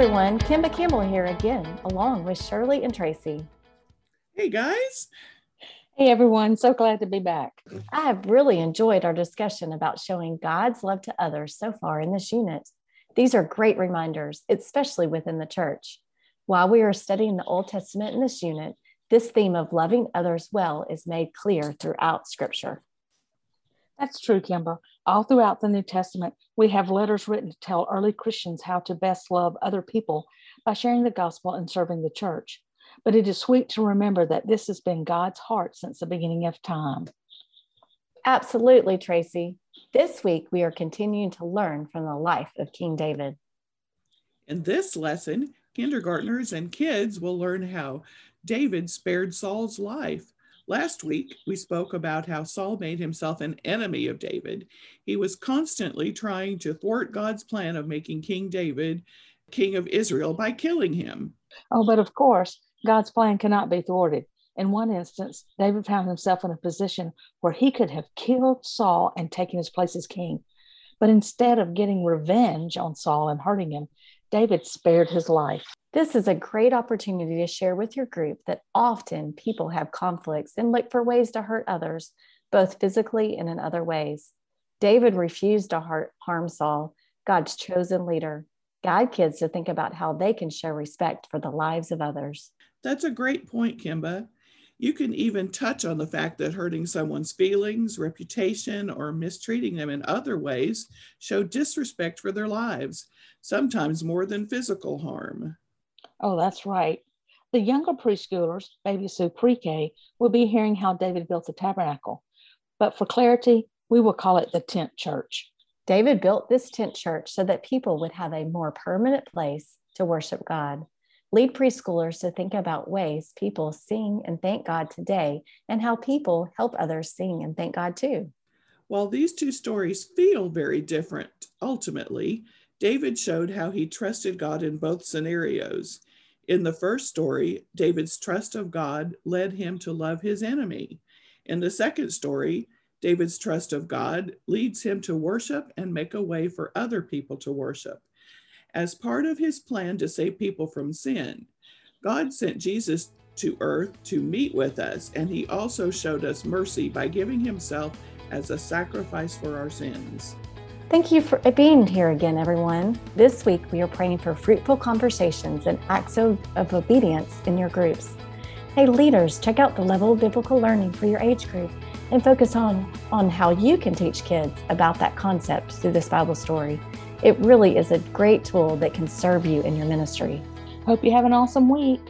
everyone, Kimba Campbell here again, along with Shirley and Tracy. Hey guys. Hey everyone, so glad to be back. I have really enjoyed our discussion about showing God's love to others so far in this unit. These are great reminders, especially within the church. While we are studying the Old Testament in this unit, this theme of loving others well is made clear throughout Scripture. That's true, Kimber. All throughout the New Testament, we have letters written to tell early Christians how to best love other people by sharing the gospel and serving the church. But it is sweet to remember that this has been God's heart since the beginning of time. Absolutely, Tracy. This week, we are continuing to learn from the life of King David. In this lesson, kindergartners and kids will learn how David spared Saul's life Last week, we spoke about how Saul made himself an enemy of David. He was constantly trying to thwart God's plan of making King David king of Israel by killing him. Oh, but of course, God's plan cannot be thwarted. In one instance, David found himself in a position where he could have killed Saul and taken his place as king. But instead of getting revenge on Saul and hurting him, David spared his life. This is a great opportunity to share with your group that often people have conflicts and look for ways to hurt others, both physically and in other ways. David refused to harm Saul, God's chosen leader. Guide kids to think about how they can show respect for the lives of others. That's a great point, Kimba. You can even touch on the fact that hurting someone's feelings, reputation, or mistreating them in other ways show disrespect for their lives, sometimes more than physical harm. Oh, that's right. The younger preschoolers, Baby Sue Pre-K, will be hearing how David built the tabernacle. But for clarity, we will call it the tent church. David built this tent church so that people would have a more permanent place to worship God. Lead preschoolers to think about ways people sing and thank God today and how people help others sing and thank God too. While these two stories feel very different, ultimately, David showed how he trusted God in both scenarios. In the first story, David's trust of God led him to love his enemy. In the second story, David's trust of God leads him to worship and make a way for other people to worship. As part of his plan to save people from sin, God sent Jesus to earth to meet with us, and he also showed us mercy by giving himself as a sacrifice for our sins. Thank you for being here again, everyone. This week, we are praying for fruitful conversations and acts of, of obedience in your groups. Hey, leaders, check out the level of biblical learning for your age group and focus on, on how you can teach kids about that concept through this Bible story. It really is a great tool that can serve you in your ministry. Hope you have an awesome week.